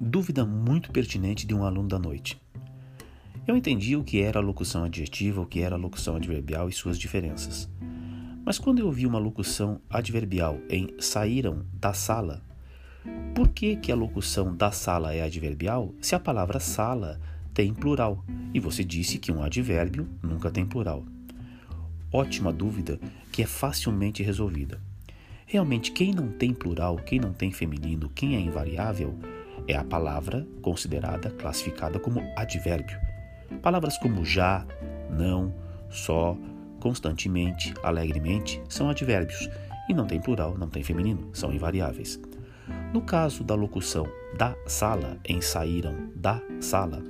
Dúvida muito pertinente de um aluno da noite. Eu entendi o que era a locução adjetiva, o que era a locução adverbial e suas diferenças. Mas quando eu vi uma locução adverbial em saíram da sala, por que, que a locução da sala é adverbial se a palavra sala tem plural? E você disse que um advérbio nunca tem plural. Ótima dúvida que é facilmente resolvida. Realmente, quem não tem plural, quem não tem feminino, quem é invariável, é a palavra considerada, classificada como advérbio. Palavras como já, não, só, constantemente, alegremente são advérbios e não tem plural, não tem feminino, são invariáveis. No caso da locução da sala, em saíram da sala,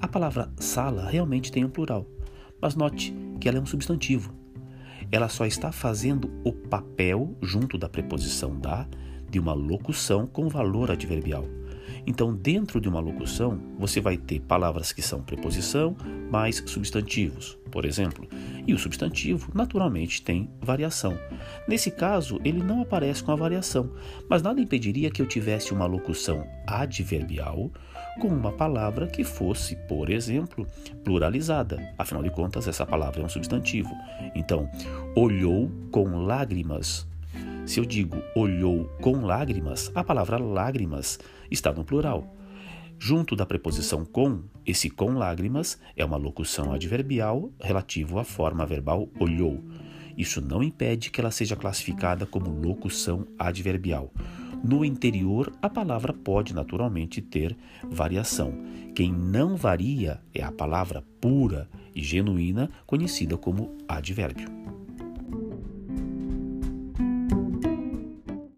a palavra sala realmente tem um plural, mas note que ela é um substantivo, ela só está fazendo o papel, junto da preposição da, de uma locução com valor adverbial. Então, dentro de uma locução, você vai ter palavras que são preposição mais substantivos, por exemplo. E o substantivo, naturalmente, tem variação. Nesse caso, ele não aparece com a variação, mas nada impediria que eu tivesse uma locução adverbial com uma palavra que fosse, por exemplo, pluralizada. Afinal de contas, essa palavra é um substantivo. Então, olhou com lágrimas. Se eu digo olhou com lágrimas, a palavra lágrimas está no plural. Junto da preposição com, esse com lágrimas é uma locução adverbial relativo à forma verbal olhou. Isso não impede que ela seja classificada como locução adverbial. No interior, a palavra pode naturalmente ter variação. Quem não varia é a palavra pura e genuína, conhecida como advérbio.